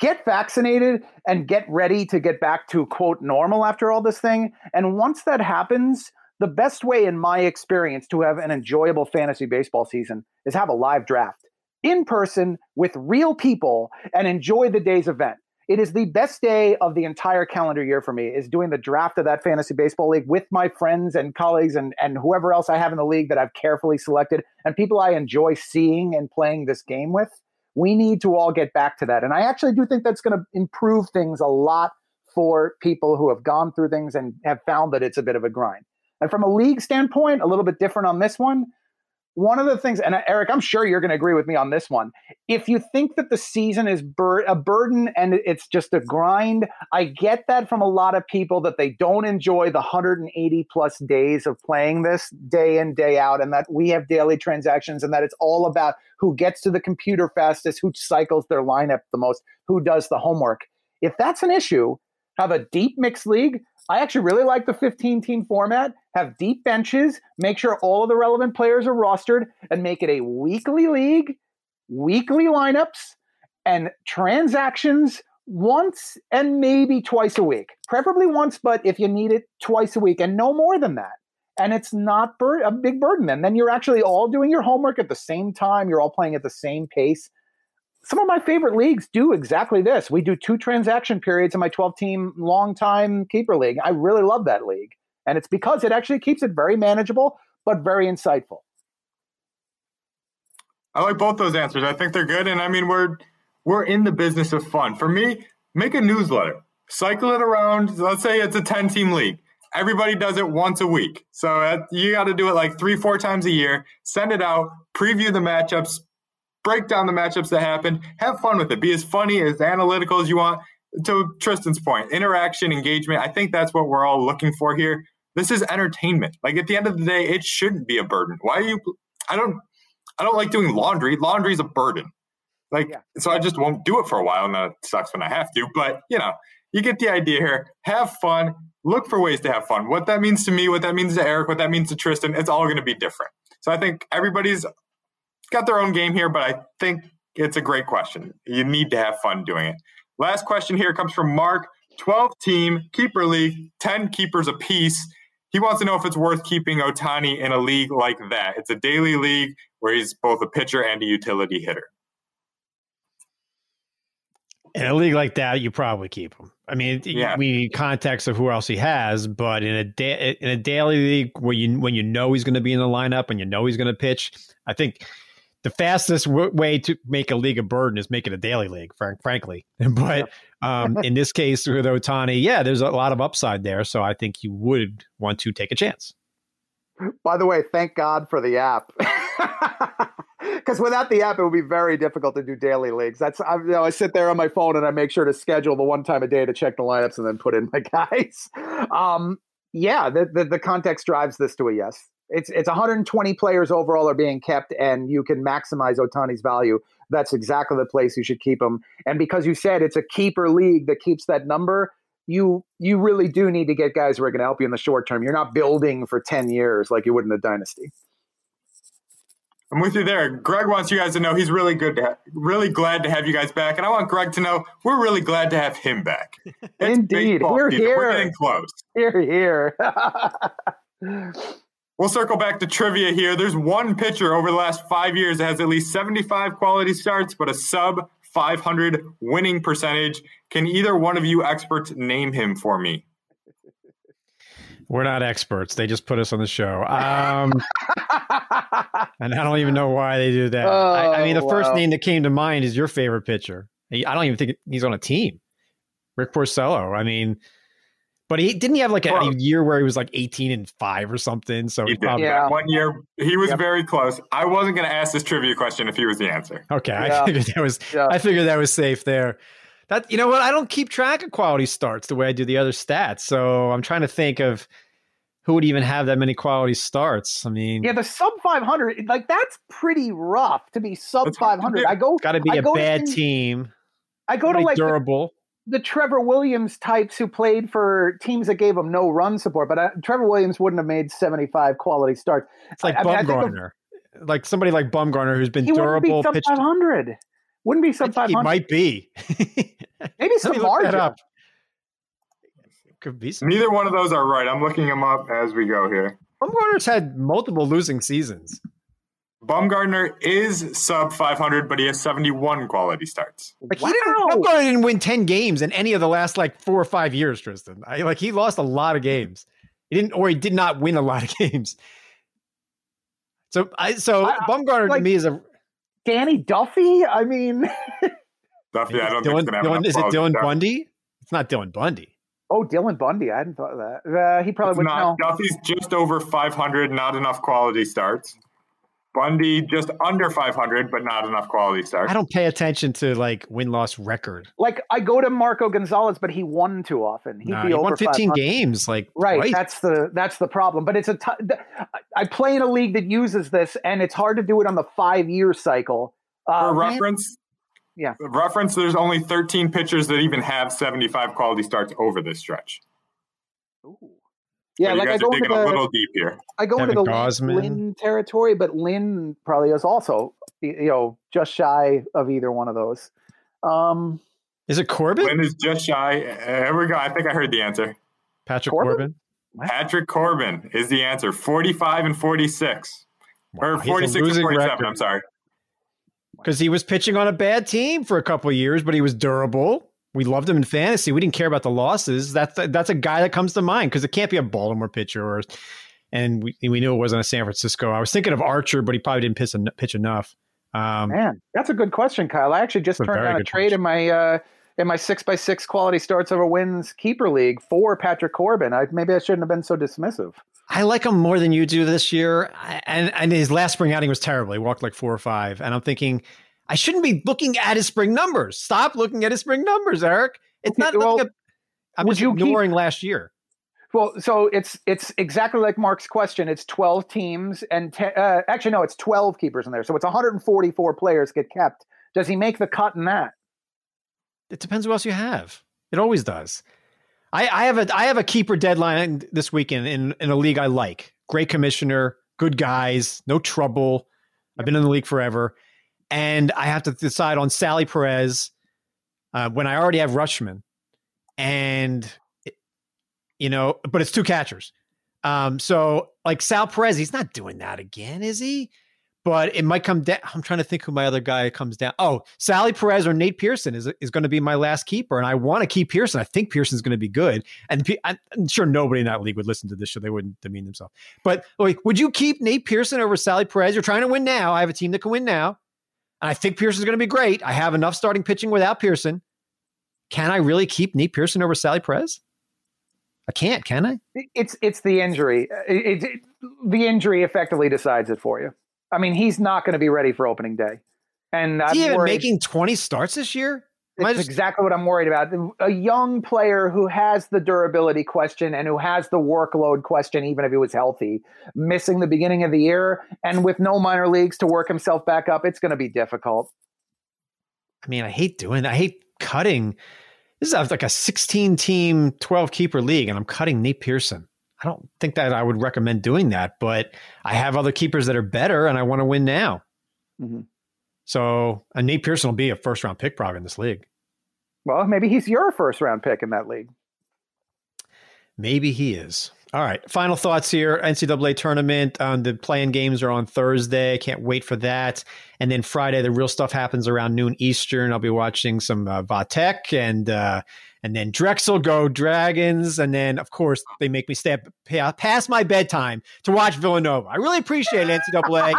get vaccinated and get ready to get back to quote normal after all this thing. And once that happens, the best way, in my experience, to have an enjoyable fantasy baseball season is have a live draft in person with real people and enjoy the day's event. It is the best day of the entire calendar year for me is doing the draft of that fantasy baseball league with my friends and colleagues and, and whoever else I have in the league that I've carefully selected and people I enjoy seeing and playing this game with. We need to all get back to that. And I actually do think that's going to improve things a lot for people who have gone through things and have found that it's a bit of a grind. And from a league standpoint, a little bit different on this one. One of the things, and uh, Eric, I'm sure you're going to agree with me on this one. If you think that the season is bur- a burden and it's just a grind, I get that from a lot of people that they don't enjoy the 180 plus days of playing this day in, day out, and that we have daily transactions and that it's all about who gets to the computer fastest, who cycles their lineup the most, who does the homework. If that's an issue, have a deep mixed league. I actually really like the 15 team format. Have deep benches, make sure all of the relevant players are rostered, and make it a weekly league, weekly lineups, and transactions once and maybe twice a week. Preferably once, but if you need it, twice a week, and no more than that. And it's not bur- a big burden. And then you're actually all doing your homework at the same time. You're all playing at the same pace some of my favorite leagues do exactly this. We do two transaction periods in my 12 team long time keeper league. I really love that league. And it's because it actually keeps it very manageable, but very insightful. I like both those answers. I think they're good. And I mean, we're we're in the business of fun. For me, make a newsletter, cycle it around. Let's say it's a 10 team league. Everybody does it once a week. So uh, you got to do it like three, four times a year. Send it out, preview the matchups, break down the matchups that happened, have fun with it, be as funny, as analytical as you want. To Tristan's point, interaction, engagement, I think that's what we're all looking for here. This is entertainment. Like at the end of the day, it shouldn't be a burden. Why are you I don't I don't like doing laundry. Laundry is a burden. Like yeah. so I just won't do it for a while and that sucks when I have to. But you know, you get the idea here. Have fun. Look for ways to have fun. What that means to me, what that means to Eric, what that means to Tristan, it's all going to be different. So I think everybody's got their own game here, but I think it's a great question. You need to have fun doing it. Last question here comes from Mark. 12 team keeper league, 10 keepers apiece. He wants to know if it's worth keeping Ohtani in a league like that. It's a daily league where he's both a pitcher and a utility hitter. In a league like that, you probably keep him. I mean, yeah. we need context of who else he has, but in a da- in a daily league where you when you know he's going to be in the lineup and you know he's going to pitch, I think the fastest w- way to make a league a burden is make it a daily league, frank, frankly. But um, in this case with Ohtani, yeah, there's a lot of upside there. So I think you would want to take a chance. By the way, thank God for the app. Because without the app, it would be very difficult to do daily leagues. That's I, you know, I sit there on my phone and I make sure to schedule the one time a day to check the lineups and then put in my guys. Um, yeah, the, the, the context drives this to a yes it's it's 120 players overall are being kept, and you can maximize Ohtani's value. That's exactly the place you should keep him. And because you said it's a keeper league that keeps that number, you you really do need to get guys who are going to help you in the short term. You're not building for 10 years like you would in a dynasty. I'm with you there. Greg wants you guys to know he's really good, to ha- really glad to have you guys back, and I want Greg to know we're really glad to have him back. It's Indeed, we're here. We're getting close. Here, here. We'll circle back to trivia here. There's one pitcher over the last five years that has at least 75 quality starts, but a sub 500 winning percentage. Can either one of you experts name him for me? We're not experts. They just put us on the show. Um, and I don't even know why they do that. Oh, I, I, mean, the wow. first name that came to mind is your favorite pitcher. I don't even think he's on a team. Rick Porcello. I mean, but he didn't he have like a, a year where he was like 18 and 5 or something. So He he did. probably Yeah. One year, he was Yep. very close. I wasn't going to ask this trivia question if he was the answer. Okay, Yeah. I figured that was Yeah. I figured that was safe there. That you know what? I don't keep track of quality starts the way I do the other stats. So I'm trying to think of who would even have that many quality starts. I mean, Yeah, the sub 500, like that's pretty rough to be sub That's hard to 500. I go, got to be I a go to bad in- team. I go to Somebody like the, durable. The Trevor Williams types who played for teams that gave him no run support, but uh, Trevor Williams wouldn't have made 75 quality starts. It's like I mean, I think of- Bumgarner, like somebody like Bumgarner who's been He wouldn't be durable. sub Pitched, 500. Wouldn't be I sub think he might be. Maybe Let some me larger. up. Could be some. Neither one of those are right. I'm looking them up as we go here. Bumgarner's had multiple losing seasons. Bumgarner is sub 500, but he has 71 quality starts. Like wow. he didn't, Bumgarner didn't win ten games in any of the last like four or five years, Tristan. I, like he lost a lot of games. He didn't, or he did not win a lot of games. So I, so I- I- Bumgarner like- to me is a. Danny Duffy? I mean, Duffy, I don't Dylan, think he's going to have Dylan, is it Dylan starts. Bundy? It's not Dylan Bundy. oh, Dylan Bundy. I hadn't thought of that. Uh, he probably It's would not. know. Duffy's just over 500, not enough quality starts. Bundy just under 500, but not enough quality starts. I don't pay attention to like win loss record. Like, I go to Marco Gonzalez, but he won too often. He'd Nah, be he over won 15 games. Like Right, twice. that's the that's the problem. But it's a t- th- I play in a league that uses this, and it's hard to do it on the five year cycle. Uh, For man- reference, Yeah. For reference, there's only 13 pitchers that even have 75 quality starts over this stretch. Ooh. So Yeah, you like I go into digging a the little deep here. I go into the Lynn, Gausman. Lynn territory, but Lynn probably is also you know just shy of either one of those. Um, Is it Corbin? Lynn is just shy. Uh, Here we go. I think I heard the answer. Patrick Corbin? Corbin? Patrick Corbin is the answer. 45 and 46. Wow, or 46 and losing 47. record. I'm sorry. because he was pitching on a bad team for a couple of years, but he was durable. We loved him in fantasy. We didn't care about the losses. That's that's a guy that comes to mind because it can't be a Baltimore pitcher, or and we we knew it wasn't a San Francisco. I was thinking of Archer, but he probably didn't pitch, pitch enough. Um, man, that's a good question, Kyle. I actually just turned down a trade in my uh, in my six by six quality starts over wins keeper league for Patrick Corbin. I maybe I shouldn't have been so dismissive. I like him more than you do this year, I- and and his last spring outing was terrible. He walked like four or five, and I'm thinking I shouldn't be looking at his spring numbers. Stop looking at his spring numbers, Eric. It's Okay, not. well, ab- I'm just you keep- ignoring last year. Well, so it's it's exactly like Mark's question. It's twelve teams, and te- uh, actually no, it's twelve keepers in there. So it's 144 players get kept. Does he make the cut in that? It depends who else you have. It always does. I, I have a I have a keeper deadline this weekend in, in a league I like. Great commissioner, good guys, no trouble. I've been in the league forever, and I have to decide on Salvy Perez uh, when I already have Rutschman, and you know, but it's two catchers. Um, so like Sal Perez, he's not doing that again, is he? But it might come down. I'm trying to think who my other guy comes down. Oh, Salvy Perez or Nate Pearson is is going to be my last keeper, and I want to keep Pearson. I think Pearson's going to be good, and I'm I'm sure nobody in that league would listen to this show. They wouldn't demean themselves. But like, would you keep Nate Pearson over Salvy Perez? You're trying to win now. I have a team that can win now, and I think Pearson's going to be great. I have enough starting pitching without Pearson. Can I really keep Nate Pearson over Salvy Perez? I can't. Can I? It's it's the injury. It, it, the injury effectively decides it for you. I mean, he's not going to be ready for opening day, and I'm he even worried- making 20 starts this year? It's just- exactly what I'm worried about. A young player who has the durability question and who has the workload question, even if he was healthy, missing the beginning of the year and with no minor leagues to work himself back up, it's going to be difficult. I mean, I hate doing that. I hate cutting. This is like a 16 team, 12 keeper league, and I'm cutting Nate Pearson. I don't think that I would recommend doing that, but I have other keepers that are better, and I want to win now. Mhm. So, and Nate Pearson will be a first round pick probably in this league. Well, maybe he's your first round pick in that league. Maybe he is, All right. Final thoughts here. NCAA tournament. Um, the playing games are on Thursday. Can't wait for that. And then Friday, the real stuff happens around noon Eastern. I'll be watching some uh, Vatek and uh, and then Drexel go Dragons. And then, of course, they make me stay up past my bedtime to watch Villanova. I really appreciate NCAA.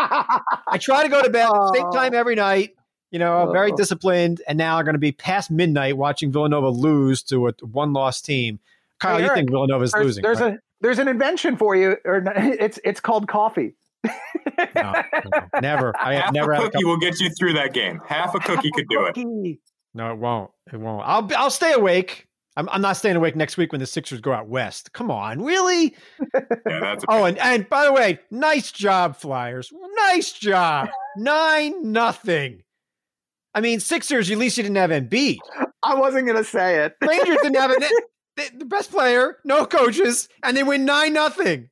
I try to go to bed at the same time every night. You know, very disciplined. And now I'm going to be past midnight watching Villanova lose to a one loss team. Kyle, hey, you think Villanova is losing? There's right? a there's an invention for you, or it's it's called coffee. no, no, never. I Half never. A cookie will get you through that game. Half a cookie could do it. No, it won't. It won't. I'll I'll stay awake. I'm, I'm not staying awake next week when the Sixers go out west. Come on, really? yeah, oh, and, and by the way, nice job, Flyers. Nice job. Nine nothing. I mean, Sixers. At least you didn't have Embiid. I wasn't going to say it. Rangers didn't have it. The, the best player, no coaches, and they win nine nothing.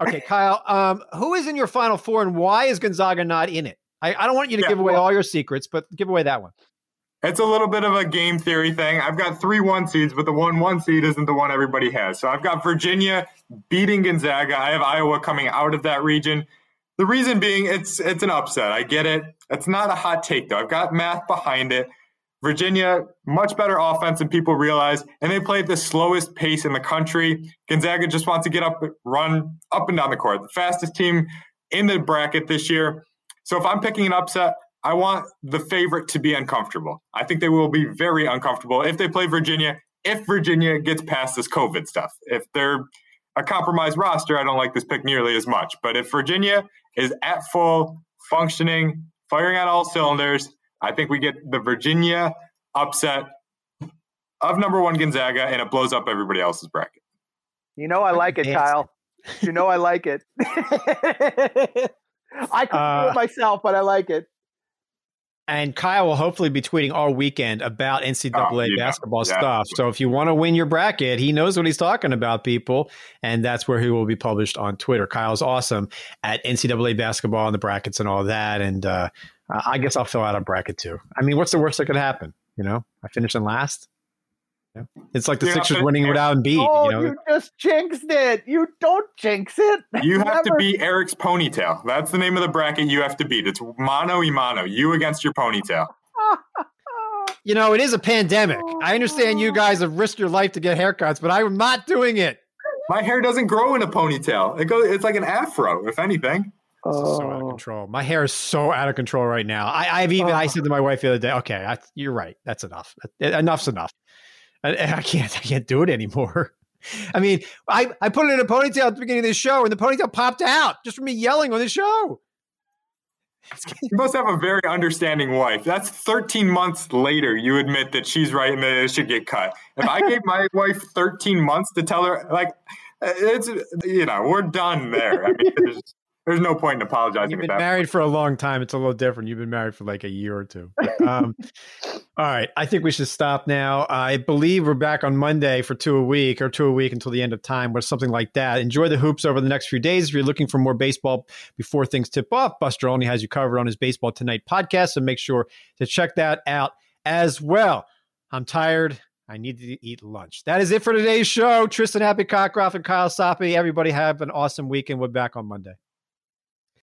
Okay, Kyle. Um, who is in your final four, and why is Gonzaga not in it? I, I don't want you to yeah, give away well, all your secrets, but give away that one. It's a little bit of a game theory thing. I've got three one seeds, but the one one seed isn't the one everybody has. So I've got Virginia beating Gonzaga. I have Iowa coming out of that region. The reason being, it's it's an upset. I get it. It's not a hot take though. I've got math behind it. Virginia, much better offense than people realize, and they play at the slowest pace in the country. Gonzaga just wants to get up, run up and down the court. The fastest team in the bracket this year. So if I'm picking an upset, I want the favorite to be uncomfortable. I think they will be very uncomfortable if they play Virginia, if Virginia gets past this COVID stuff. If they're a compromised roster, I don't like this pick nearly as much. But if Virginia is at full, functioning, firing on all cylinders, I think we get the Virginia upset of number one Gonzaga, and it blows up everybody else's bracket. You know, I like it, Kyle. You know, I like it. I can uh, do it myself, but I like it. And Kyle will hopefully be tweeting all weekend about NCAA oh, basketball yeah. stuff. So if you want to win your bracket, he knows what he's talking about, people. And that's where he will be published on Twitter. Kyle's awesome at NCAA basketball and the brackets and all that. And uh, I guess I'll fill out a bracket too. I mean, what's the worst that could happen? You know, I finish in last. Yeah. It's like the Sixers winning without Embiid. Oh, you, know? you just jinxed it. You don't jinx it. You have Never. to beat Eric's ponytail. That's the name of the bracket you have to beat. It's mano y mano. You against your ponytail. you know, it is a pandemic. I understand you oh. guys have risked your life to get haircuts, but I'm not doing it. My hair doesn't grow in a ponytail. It goes. It's like an afro, if anything. Oh. So out of oh. control. My hair is so out of control right now. I, have even oh. I said to my wife the other day, "Okay, I, you're right. That's enough. Enough's enough." I, I can't I can't do it anymore. I mean, I, I put it in a ponytail at the beginning of the show, and the ponytail popped out just from me yelling on the show. You must have a very understanding wife. That's 13 months later. You admit that she's right and that it should get cut. If I gave my wife 13 months to tell her, like, uh, it's you know, we're done there. I mean, there's no point in apologizing. You've been married point. for a long time. It's a little different. You've been married for like a year or two. Um, all right, I think we should stop now. I believe we're back on Monday for two a week or two a week until the end of time, or something like that. Enjoy the hoops over the next few days. If you're looking for more baseball before things tip off, Buster Olney has you covered on his Baseball Tonight podcast, so make sure to check that out as well. I'm tired. I need to eat lunch. That is it for today's show. Tristan Happy Cockcroft and Kyle Soppe. Everybody have an awesome weekend. We're back on Monday.